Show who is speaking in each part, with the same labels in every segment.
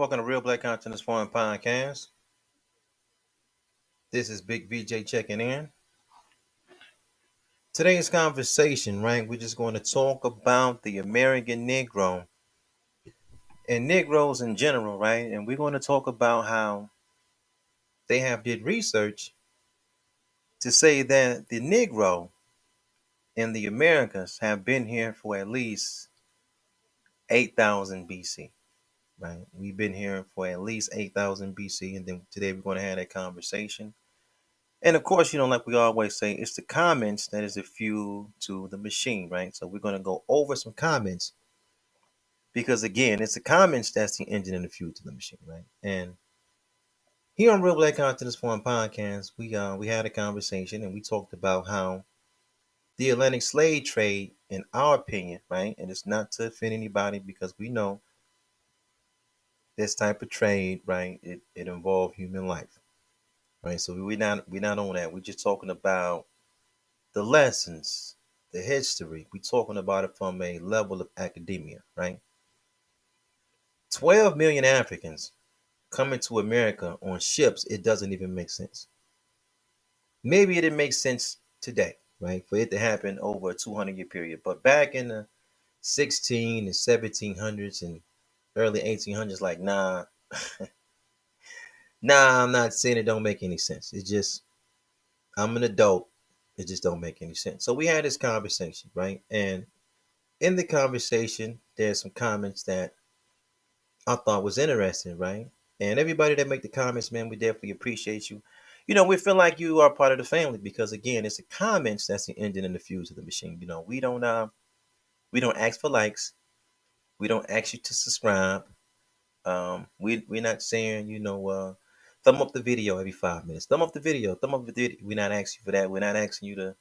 Speaker 1: Welcome to Real Black Consciousness Forum Podcast. This is Big VJ checking in. Today's conversation, right? We're just going to talk about the American Negro and Negroes in general, right? And we're going to talk about how they have did research to say that the Negro in the Americas have been here for at least 8,000 BC right? We've been here for at least 8,000 BC, and then today we're going to have that conversation. And of course, you know, like we always say, it's the comments that is the fuel to the machine, right? So we're going to go over some comments because, again, it's the comments that's the engine and the fuel to the machine, right? And here on Real Black Consciousness Forum podcast, we uh we had a conversation and we talked about how the Atlantic slave trade, in our opinion, right, and it's not to offend anybody because we know this type of trade, right, it, it involved human life. Right. So we not we not on that. We're just talking about the lessons, the history. We're talking about it from a level of academia, right? 12 million Africans coming to America on ships, it doesn't even make sense. Maybe it didn't make sense today, right? For it to happen over a 200 year period. But back in the 16 and 1700s and early 1800s like nah. Nah i'm not saying it don't make any sense. It's just i'm an adult. It just don't make any sense. So we had this conversation right? And in the conversation there's some comments that i thought was interesting right? And everybody that make the comments man we definitely appreciate you. You know we feel like you are part of the family because again it's the comments that's the engine and the fuse of the machine. You know we don't uh we don't ask for likes we don't ask you to subscribe. Um, we we're not saying you know uh, thumb up the video every five minutes. Thumb up the video. Thumb up the video. We're not asking you for that. We're not asking you to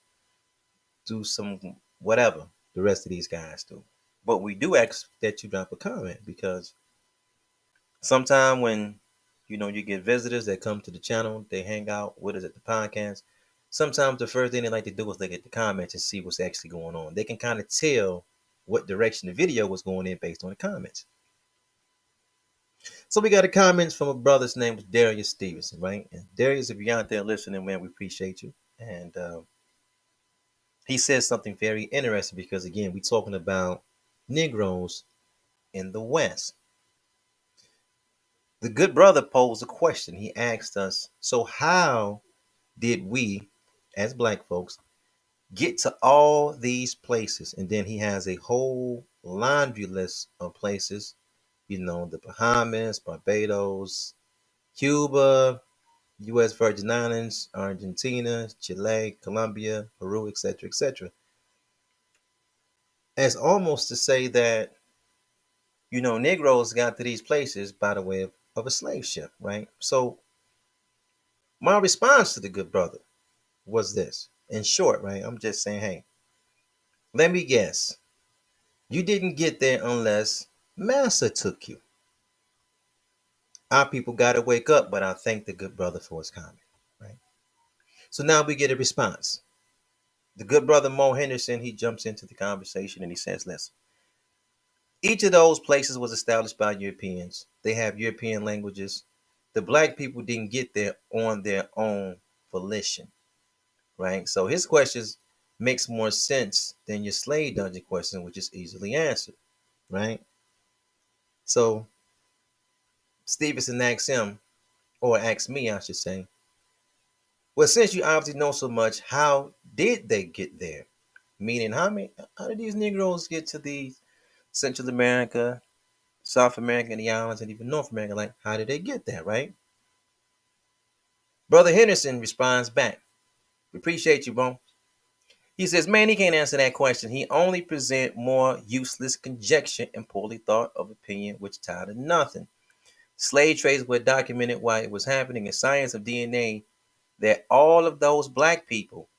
Speaker 1: do some whatever the rest of these guys do. But we do ask that you drop a comment because sometime when you know you get visitors that come to the channel, they hang out with us at the podcast. Sometimes the first thing they like to do is they get the comments and see what's actually going on. They can kind of tell what direction the video was going in based on the comments. So we got a comments from a brother's name was Darius Stevenson, right? And Darius, if you're out there listening, man, we appreciate you. And uh, he says something very interesting because again, we're talking about Negroes in the West. The good brother posed a question. He asked us, so how did we, as black folks, get to all these places. And then he has a whole laundry list of places, you know, the Bahamas, Barbados, Cuba, U.S. Virgin Islands, Argentina, Chile, Colombia, Peru, etc., etc. As almost to say that, you know, Negroes got to these places by the way of, of a slave ship, right? So my response to the good brother was this in short, right? I'm just saying, hey, let me guess. You didn't get there unless Massa took you. Our people got to wake up, but I thank the good brother for his comment, right? So now we get a response. The good brother Mo Henderson, he jumps into the conversation and he says, listen, each of those places was established by Europeans. They have European languages. The black people didn't get there on their own volition right? So his questions makes more sense than your slave dungeon question, which is easily answered, right? So Stevenson asks him, or asks me, I should say, well, since you obviously know so much, how did they get there? Meaning, how many, how did these Negroes get to the Central America, South America, and the islands, and even North America? Like, how did they get there, right? Brother Henderson responds back. Appreciate you, bro. He says, man, he can't answer that question. He only present more useless conjecture and poorly thought of opinion, which tied to nothing. Slave trades were documented while it was happening in science of DNA that all of those black people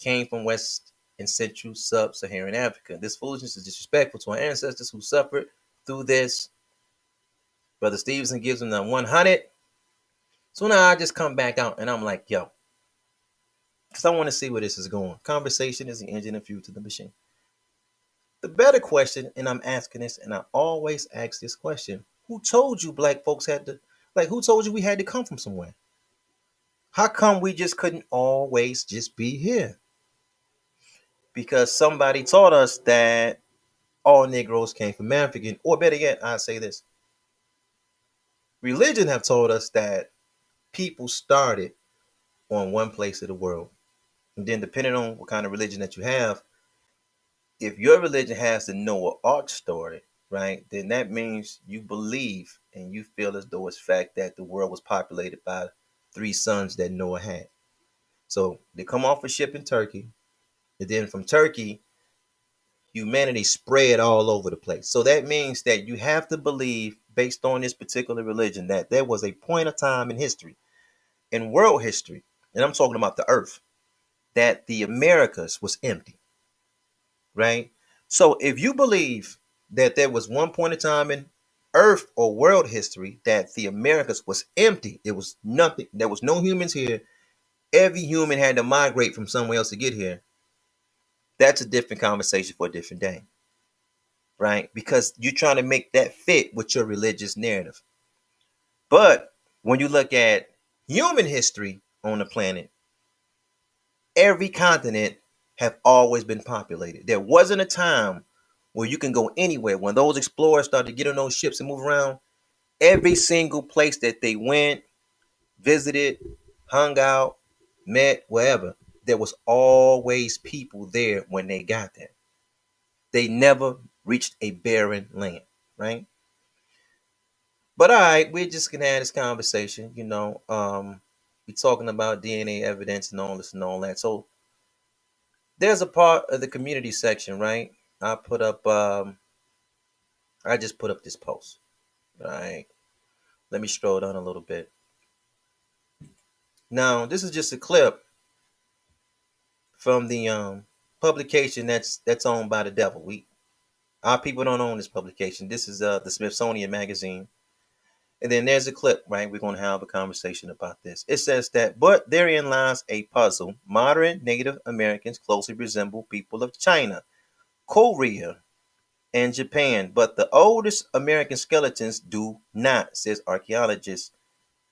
Speaker 1: came from West and Central Sub-Saharan Africa. This foolishness is disrespectful to our ancestors who suffered through this. Brother Stevenson gives him the 100. So now I just come back out and I'm like, yo, because I want to see where this is going. Conversation is the engine and fuel to the machine. The better question, and I'm asking this, and I always ask this question Who told you black folks had to like who told you we had to come from somewhere? How come we just couldn't always just be here? Because somebody taught us that all Negroes came from African, or better yet, I say this. Religion have told us that people started on one place of the world. And then depending on what kind of religion that you have, if your religion has the Noah Ark story, right, then that means you believe and you feel as though it's fact that the world was populated by three sons that Noah had. So they come off a ship in Turkey, and then from Turkey, humanity spread all over the place. So that means that you have to believe, based on this particular religion, that there was a point of time in history, in world history, and I'm talking about the earth, that the Americas was empty. Right? So if you believe that there was one point in time in earth or world history that the Americas was empty. It was nothing. There was no humans here. Every human had to migrate from somewhere else to get here. That's a different conversation for a different day. Right? Because you're trying to make that fit with your religious narrative. But when you look at human history on the planet, every continent have always been populated. There wasn't a time where you can go anywhere. When those explorers started to get on those ships and move around, every single place that they went, visited, hung out, met, wherever, there was always people there when they got there. They never reached a barren land, right? But all right, we're just gonna have this conversation, you know. Um, we're talking about DNA evidence and all this and all that. So there's a part of the community section, right? I put up um I just put up this post. All right. Let me scroll down a little bit. Now, this is just a clip from the um publication that's that's owned by the devil. We our people don't own this publication. This is uh the Smithsonian magazine. And then there's a clip, right? We're going to have a conversation about this. It says that, but therein lies a puzzle. Modern Native Americans closely resemble people of China Korea, and Japan, but the oldest American skeletons do not, says archaeologist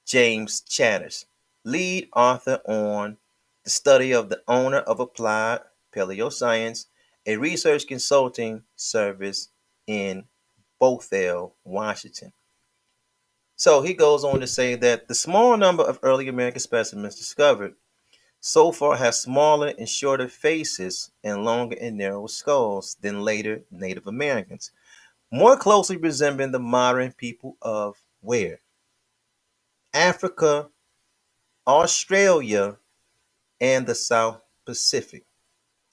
Speaker 1: James Chatters, lead author on the study of the owner of Applied Paleoscience, a research consulting service in Bothell, Washington. So he goes on to say that the small number of early American specimens discovered so far have smaller and shorter faces and longer and narrower skulls than later Native Americans, more closely resembling the modern people of where? Africa, Australia, and the South Pacific.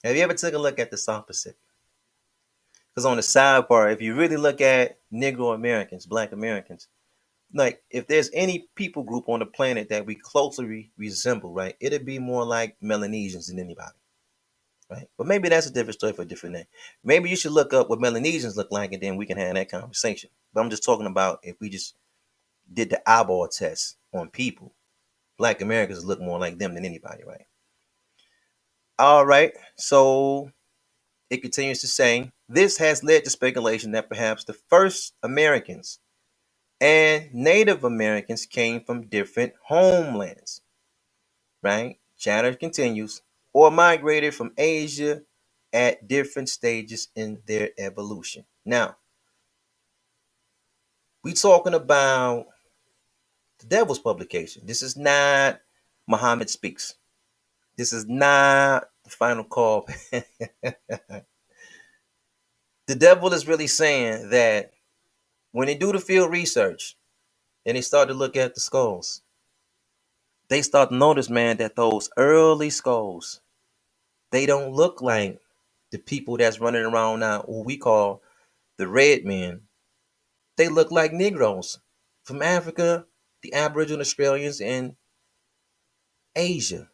Speaker 1: Have you ever taken a look at the South Pacific? Because on the sidebar, if you really look at Negro Americans, Black Americans, like if there's any people group on the planet that we closely resemble, right, it'd be more like Melanesians than anybody, right? But maybe that's a different story for a different day. Maybe you should look up what Melanesians look like, and then we can have that conversation. But I'm just talking about if we just did the eyeball test on people, Black Americans look more like them than anybody, right? All right, so it continues to say this has led to speculation that perhaps the first Americans and Native Americans came from different homelands, right? Chatter continues, or migrated from Asia at different stages in their evolution. Now, we talking about the devil's publication. This is not Muhammad Speaks. This is not the final call. the devil is really saying that when they do the field research and they start to look at the skulls, they start to notice, man, that those early skulls, they don't look like the people that's running around now, what we call the red men. They look like Negroes from Africa, the Aboriginal Australians, and Asia.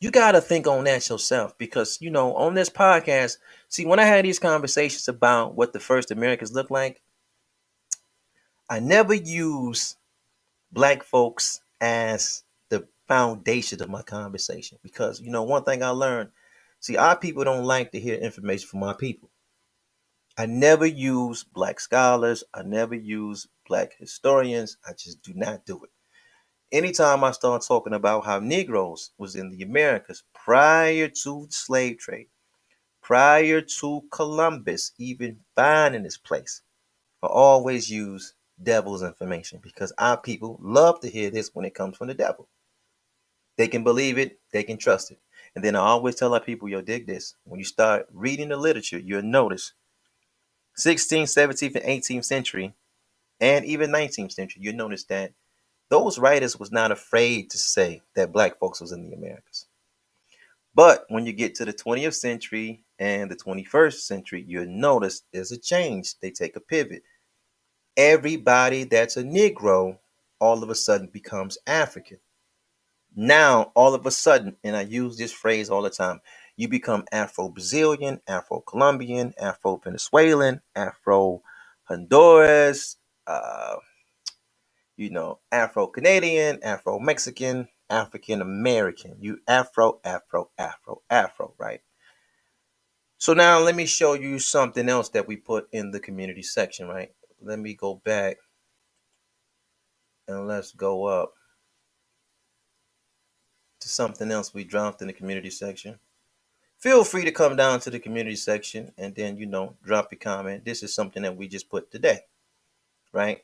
Speaker 1: You got to think on that yourself because, you know, on this podcast, see, when I had these conversations about what the first Americans look like, I never use black folks as the foundation of my conversation because you know one thing I learned. See, our people don't like to hear information from our people. I never use black scholars. I never use black historians. I just do not do it. Anytime I start talking about how Negroes was in the Americas prior to the slave trade, prior to Columbus even finding this place, I always use devil's information because our people love to hear this when it comes from the devil. They can believe it, they can trust it. And then I always tell our people, yo, dig this. When you start reading the literature, you'll notice 16th, 17th, and 18th century, and even 19th century, you'll notice that those writers was not afraid to say that black folks was in the Americas. But when you get to the 20th century and the 21st century, you'll notice there's a change. They take a pivot. Everybody that's a Negro all of a sudden becomes African. Now, all of a sudden, and I use this phrase all the time, you become Afro Brazilian, Afro Colombian, Afro Venezuelan, Afro Honduras, uh, you know, Afro Canadian, Afro Mexican, African American. You Afro, Afro, Afro, Afro, right? So now let me show you something else that we put in the community section, right? Let me go back and let's go up to something else we dropped in the community section. Feel free to come down to the community section and then, you know, drop your comment. This is something that we just put today, right?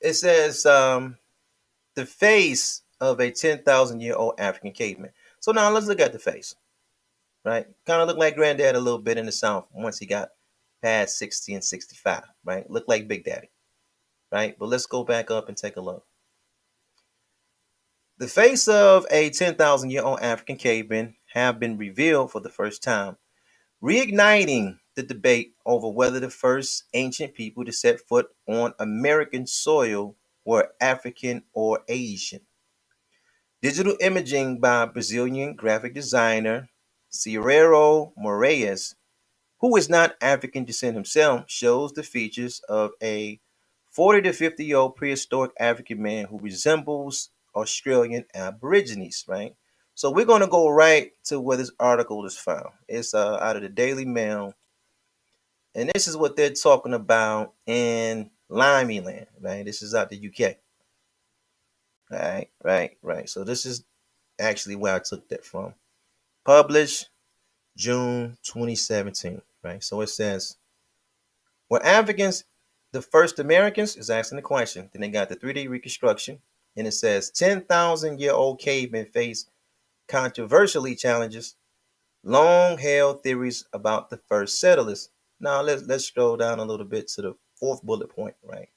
Speaker 1: It says um, the face of a 10,000 year old African caveman. So now let's look at the face, right? Kind of look like granddad a little bit in the South once he got past 60 and 65, right? Look like Big Daddy, right? But let's go back up and take a look. The face of a 10,000 year old African caveman have been revealed for the first time, reigniting the debate over whether the first ancient people to set foot on American soil were African or Asian. Digital imaging by Brazilian graphic designer Cicero Moraes, who is not African descent himself, shows the features of a 40 to 50 year old prehistoric African man who resembles Australian Aborigines, right? So we're going to go right to where this article is found. It's uh, out of the Daily Mail. And this is what they're talking about in Limey Land, right? This is out the UK. Right, right, right. So this is actually where I took that from. Published June 2017, right? So it says, were Africans the first Americans? Is asking the question. Then they got the 3D reconstruction and it says 10,000 year old cavemen face controversially challenges long held theories about the first settlers. Now let's let's scroll down a little bit to the fourth bullet point, right?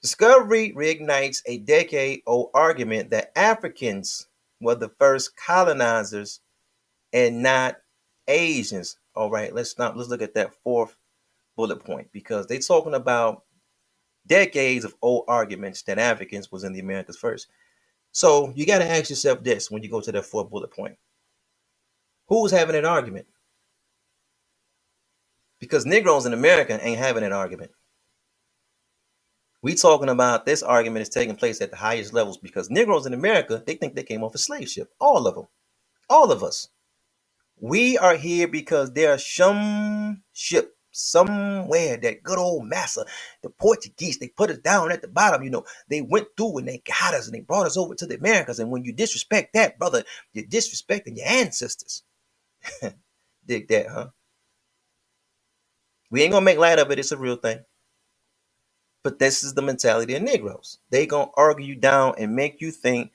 Speaker 1: Discovery reignites a decade old argument that Africans were the first colonizers and not Asians. All right, let's stop. Let's look at that fourth bullet point because they're talking about decades of old arguments that Africans was in the Americas first. So you got to ask yourself this when you go to that fourth bullet point. Who's having an argument? Because Negroes in America ain't having an argument. We talking about this argument is taking place at the highest levels because Negroes in America, they think they came off a slave ship. All of them. All of us. We are here because there are some ship somewhere that good old massa, the Portuguese, they put us down at the bottom. You know, they went through and they got us and they brought us over to the Americas. And when you disrespect that, brother, you're disrespecting your ancestors. Dig that, huh? We ain't gonna make light of it. It's a real thing. But this is the mentality of Negroes. They gonna argue you down and make you think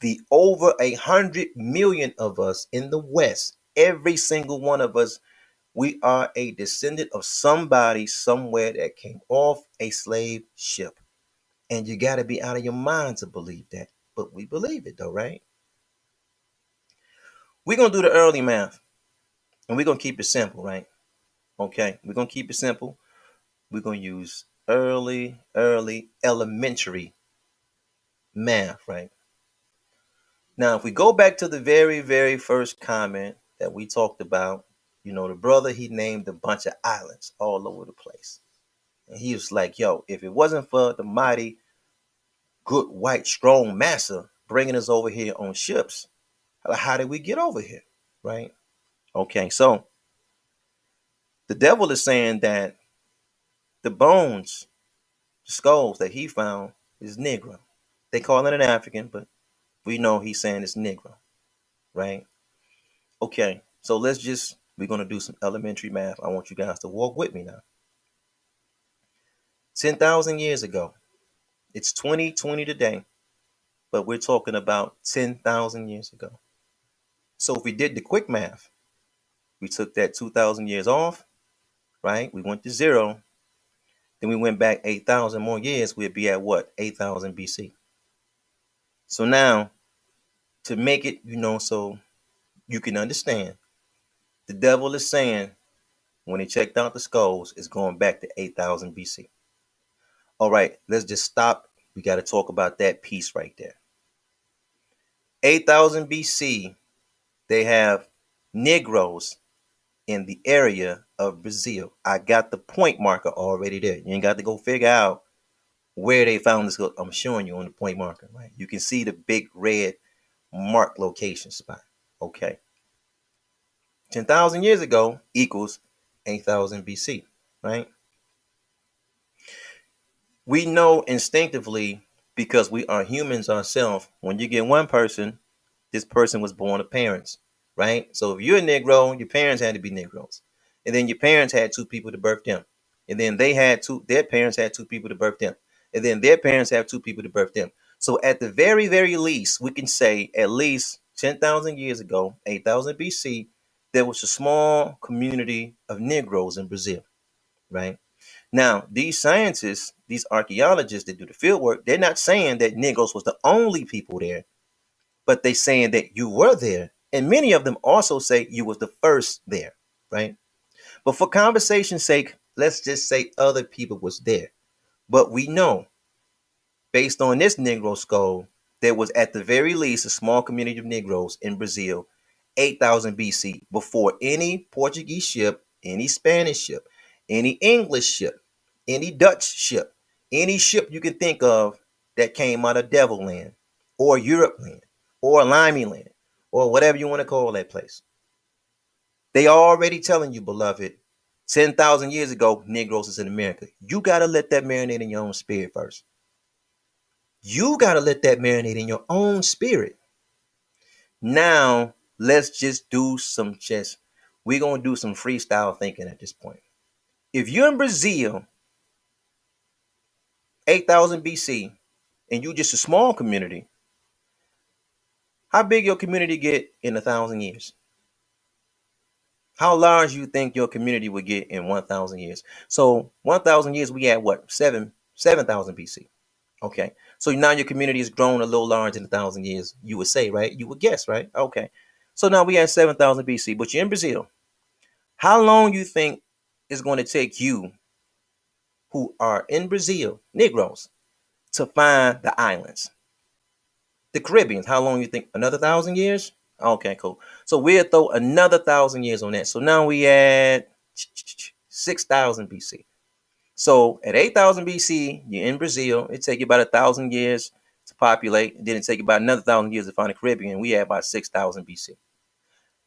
Speaker 1: the over a hundred million of us in the West, every single one of us we are a descendant of somebody somewhere that came off a slave ship. And you got to be out of your mind to believe that. But we believe it though, right? We're going to do the early math. And we're going to keep it simple, right? Okay. We're going to keep it simple. We're going to use early, early, elementary math, right? Now, if we go back to the very, very first comment that we talked about you know, the brother he named a bunch of islands all over the place. And he was like, yo, if it wasn't for the mighty, good, white, strong massa bringing us over here on ships, how did we get over here? Right? Okay, so the devil is saying that the bones the skulls that he found is Negro. They call it an African, but we know he's saying it's Negro, right? Okay, so let's just, we're going to do some elementary math. I want you guys to walk with me now. 10,000 years ago, it's 2020 today, but we're talking about 10,000 years ago. So if we did the quick math, we took that 2,000 years off, right? We went to zero. Then we went back 8,000 more years, we'd be at what? 8,000 BC. So now, to make it, you know, so you can understand, the devil is saying when he checked out the skulls, it's going back to 8,000 BC. All right, let's just stop. We got to talk about that piece right there. 8000 BC, they have Negroes in the area of Brazil. I got the point marker already there. You ain't got to go figure out where they found this. I'm showing you on the point marker, right? You can see the big red mark location spot. Okay. 10,000 years ago equals 8,000 BC, right? We know instinctively because we are humans ourselves. When you get one person, this person was born of parents right? So if you're a Negro, your parents had to be Negroes. And then your parents had two people to birth them. And then they had two, their parents had two people to birth them. And then their parents have two people to birth them. So at the very, very least, we can say at least 10,000 years ago, 8,000 BC, there was a small community of Negroes in Brazil, right? Now, these scientists, these archaeologists that do the field work, they're not saying that Negroes was the only people there, but they saying that you were there and many of them also say you was the first there, right? But for conversation's sake, let's just say other people was there. But we know, based on this Negro skull, there was at the very least a small community of Negroes in Brazil, 8000 BC, before any Portuguese ship, any Spanish ship, any English ship, any Dutch ship, any ship you can think of that came out of Devil Land or Europe Land or Limey Land or whatever you want to call that place. They are already telling you, beloved, 10,000 years ago, Negroes is in America. You got to let that marinate in your own spirit first. You got to let that marinate in your own spirit. Now, let's just do some just, we're going to do some freestyle thinking at this point. If you're in Brazil, 8000 BC, and you just a small community, how big your community get in a thousand years? How large you think your community would get in 1,000 years? So 1,000 years, we had what? Seven, 7,000 BC. Okay. So now your community has grown a little large in a thousand years, you would say, right? You would guess, right? Okay. So now we had 7,000 BC, but you're in Brazil. How long you think is going to take you who are in Brazil, Negroes, to find the islands? The Caribbeans, how long you think? Another thousand years? Okay, cool. So we'll throw another thousand years on that. So now we at 6,000 BC. So at 8,000 BC, you're in Brazil. It take you about a thousand years to populate. It didn't take about another thousand years to find the Caribbean. We had about 6,000 BC.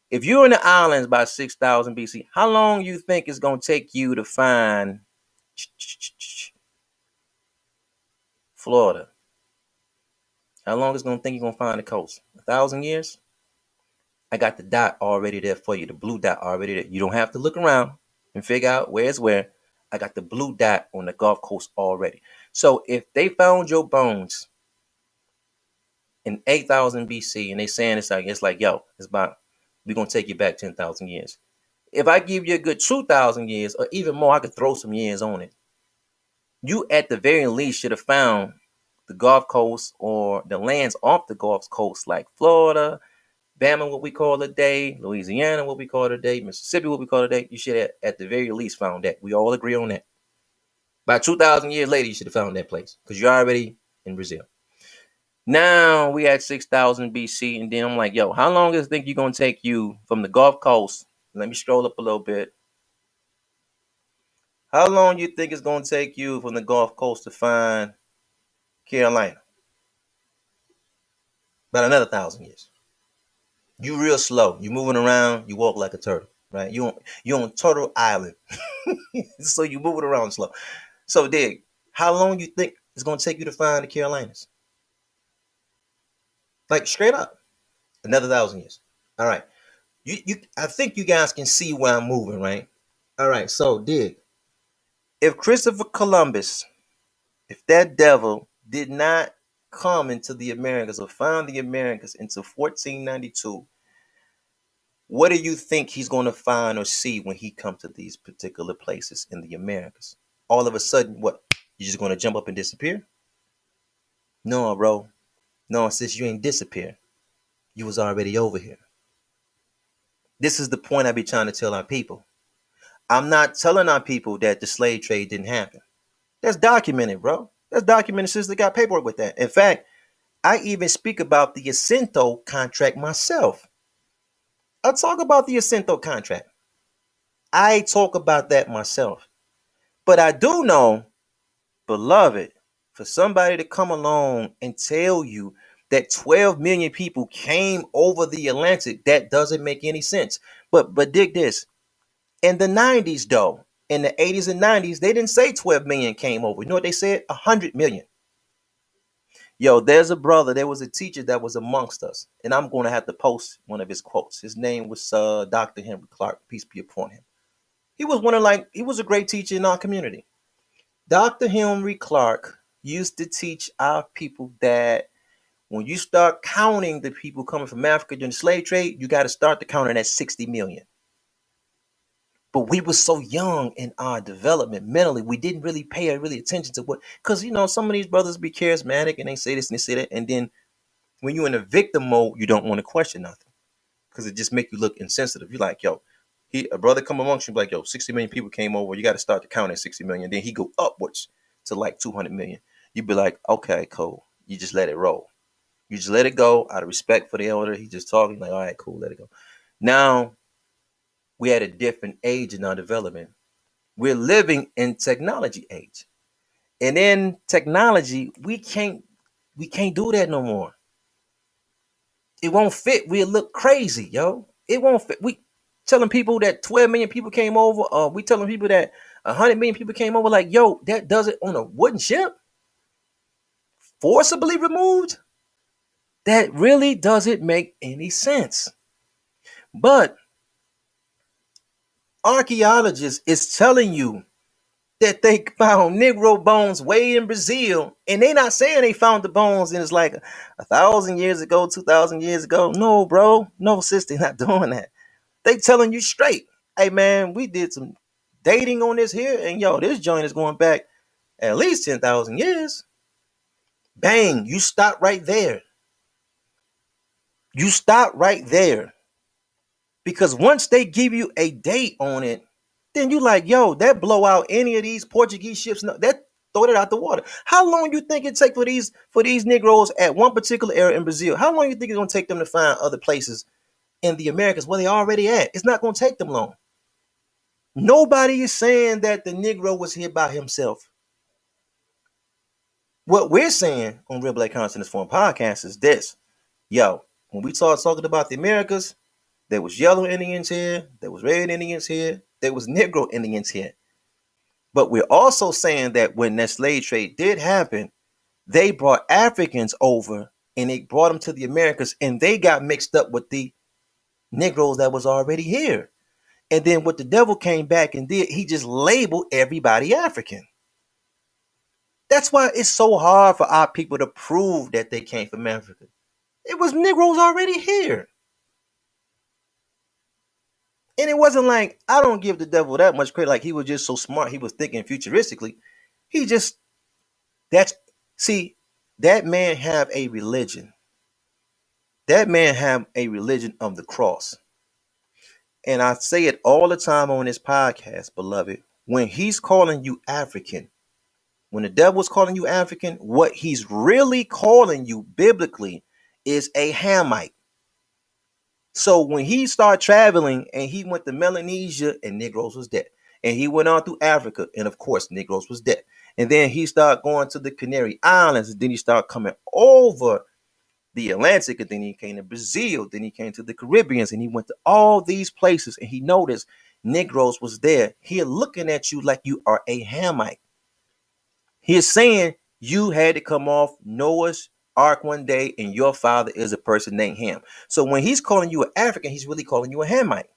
Speaker 1: If you're in the islands by 6,000 BC, how long you think it's going to take you to find Florida? How long is gonna think you're gonna find the coast? A thousand years? I got the dot already there for you, the blue dot already there. You don't have to look around and figure out where's where. I got the blue dot on the Gulf Coast already. So if they found your bones in 8000 BC and they saying it's like it's like yo, it's about we're gonna take you back 10,000 years. If I give you a good 2,000 years or even more, I could throw some years on it. You at the very least should have found the Gulf Coast or the lands off the Gulf Coast, like Florida, Bama, what we call today, Louisiana, what we call today, Mississippi, what we call today, you should have at the very least found that. We all agree on that. By 2,000 years later, you should have found that place because you're already in Brazil. Now we at 6,000 BC, and then I'm like, yo, how long it think you're going to take you from the Gulf Coast? Let me scroll up a little bit. How long you think it's going to take you from the Gulf Coast to find Carolina. About another thousand years. You real slow. You're moving around. You walk like a turtle, right? You on you on Turtle Island, so you moving around slow. So dig. How long you think it's gonna take you to find the Carolinas? Like straight up, another thousand years. All right, you you. I think you guys can see where I'm moving, right? All right, so dig. If Christopher Columbus, if that devil did not come into the Americas or found the Americas into 1492, what do you think he's going to find or see when he comes to these particular places in the Americas? All of a sudden, what? You just going to jump up and disappear? No, bro. No, sis, you ain't disappear. You was already over here. This is the point I be trying to tell our people. I'm not telling our people that the slave trade didn't happen. That's documented, bro. That's documented since they got paperwork with that. In fact, I even speak about the Asiento contract myself. I talk about the Asiento contract. I talk about that myself. But I do know, beloved, for somebody to come along and tell you that 12 million people came over the Atlantic, that doesn't make any sense. But but dig this. In the 90s, though, in the 80s and 90s, they didn't say 12 million came over. You know what they said? 100 million. Yo, there's a brother, there was a teacher that was amongst us, and I'm going to have to post one of his quotes. His name was uh, Dr. Henrik Clarke, peace be upon him. He was one of like, he was a great teacher in our community. Dr. Henrik Clarke used to teach our people that when you start counting the people coming from Africa during the slave trade, you got to start the counting at 60 million. But we were so young in our development mentally, we didn't really pay really attention to what, because you know, some of these brothers be charismatic and they say this and they say that, and then when you're in a victim mode, you don't want to question nothing, because it just make you look insensitive. You're like, yo, he a brother come amongst you, be like, yo, 60 million people came over, you got to start to count at 60 million. Then he go upwards to like 200 million. You'd be like, okay, cool. You just let it roll. You just let it go out of respect for the elder. He just talking like, all right, cool, let it go. Now we at a different age in our development. We're living in technology age. And in technology, we can't we can't do that no more. It won't fit. We'll look crazy, yo. It won't fit. We telling people that 12 million people came over, uh, we telling people that 100 million people came over, like, yo, that does it on a wooden ship? Forcibly removed? That really doesn't make any sense. But archaeologists is telling you that they found Negro bones way in Brazil, and they not saying they found the bones and it's like a, thousand years ago, two thousand years ago. No, bro, no, sister, not doing that. They telling you straight, hey man, we did some dating on this here, and yo, this joint is going back at least ten thousand years. Bang, you stop right there. You stop right there. Because once they give you a date on it, then you like, yo, that blow out any of these Portuguese ships. No, that throw it out the water. How long you think it take for these for these Negroes at one particular area in Brazil? How long you think it's gonna take them to find other places in the Americas where they already at? It's not gonna take them long. Nobody is saying that the Negro was here by himself. What we're saying on Real Black Consciousness Forum podcast is this. Yo, when we start talking about the Americas, there was yellow Indians here. There was red Indians here. There was Negro Indians here. But we're also saying that when that slave trade did happen, they brought Africans over and they brought them to the Americas and they got mixed up with the Negroes that was already here. And then what the devil came back and did, he just labeled everybody African. That's why it's so hard for our people to prove that they came from Africa. It was Negroes already here. And it wasn't like I don't give the devil that much credit. Like he was just so smart. He was thinking futuristically. He just that's see that man have a religion. That man have a religion of the cross. And I say it all the time on this podcast, beloved. When he's calling you African, when the devil's calling you African, what he's really calling you biblically is a Hamite. So when he started traveling and he went to Melanesia and Negroes was dead. And he went on through Africa and of course Negroes was dead. And then he started going to the Canary Islands and then he started coming over the Atlantic and then he came to Brazil. Then he came to the Caribbeans and he went to all these places and he noticed Negroes was there. He looking at you like you are a Hamite. He is saying you had to come off Noah's ark one day, and your father is a person named Ham. So when he's calling you an African, he's really calling you a Hamite.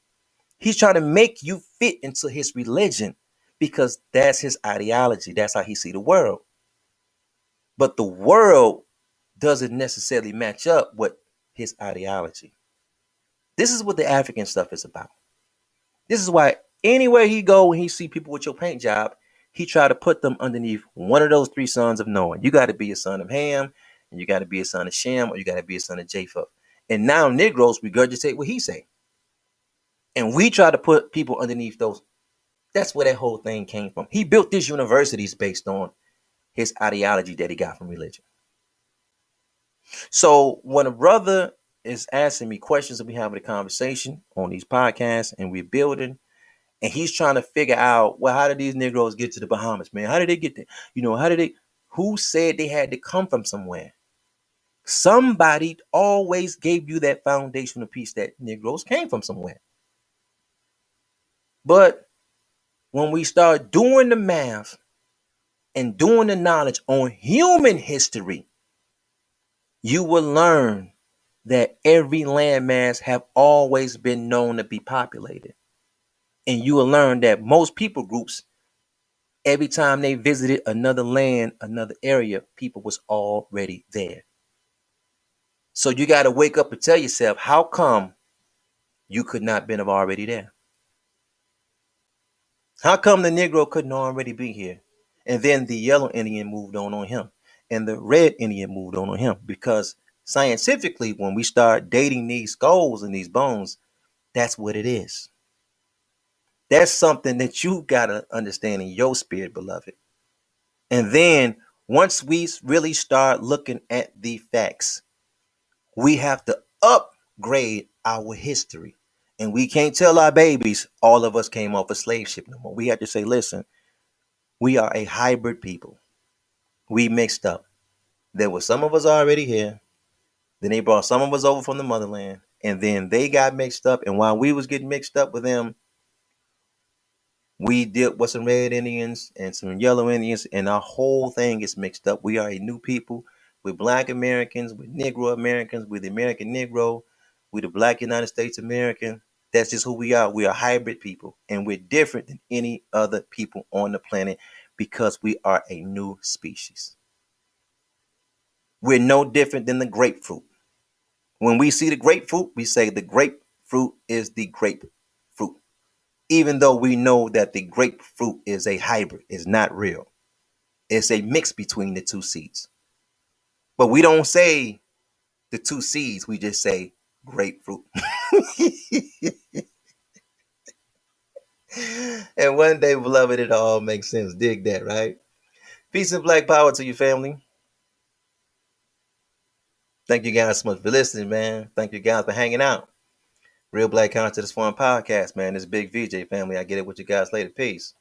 Speaker 1: He's trying to make you fit into his religion because that's his ideology. That's how he see the world. But the world doesn't necessarily match up with his ideology. This is what the African stuff is about. This is why anywhere he go when he see people with your paint job, he try to put them underneath one of those three sons of Noah. You got to be a son of Ham, and you got to be a son of Shem, or you got to be a son of Japheth. And now Negroes regurgitate what he say. And we try to put people underneath those. That's where that whole thing came from. He built these universities based on his ideology that he got from religion. So when a brother is asking me questions and we having a conversation on these podcasts and we're building, and he's trying to figure out, well, how did these Negroes get to the Bahamas, man? How did they get there? You know, how did they? Who said they had to come from somewhere? Somebody always gave you that foundational piece that Negroes came from somewhere. But when we start doing the math and doing the knowledge on human history, you will learn that every landmass have always been known to be populated. And you will learn that most people groups, every time they visited another land, another area, people was already there. So you got to wake up and tell yourself, how come you could not been already there? How come the Negro couldn't already be here? And then the yellow Indian moved on on him and the red Indian moved on on him because scientifically, when we start dating these skulls and these bones, that's what it is. That's something that you got to understand in your spirit, beloved. And then once we really start looking at the facts, we have to upgrade our history. And we can't tell our babies all of us came off a slave ship no more. We have to say, listen, we are a hybrid people we mixed up. There were some of us already here. Then they brought some of us over from the motherland, and then they got mixed up. And while we was getting mixed up with them, we dealt with some red Indians and some yellow Indians, and our whole thing is mixed up. We are a new people. We're Black Americans. We're Negro Americans. We're the American Negro. We're the Black United States American. That's just who we are. We are hybrid people, and we're different than any other people on the planet because we are a new species. We're no different than the grapefruit. When we see the grapefruit, we say the grapefruit is the grapefruit. Even though we know that the grapefruit is a hybrid, it's not real. It's a mix between the two seeds. But we don't say the two seeds, we just say grapefruit. and one day, beloved, it all makes sense. Dig that, right? Peace and black power to your family. Thank you guys so much for listening, man. Thank you guys for hanging out. Real Black Consciousness Forum podcast, man. This big VJ family. I get it with you guys later. Peace.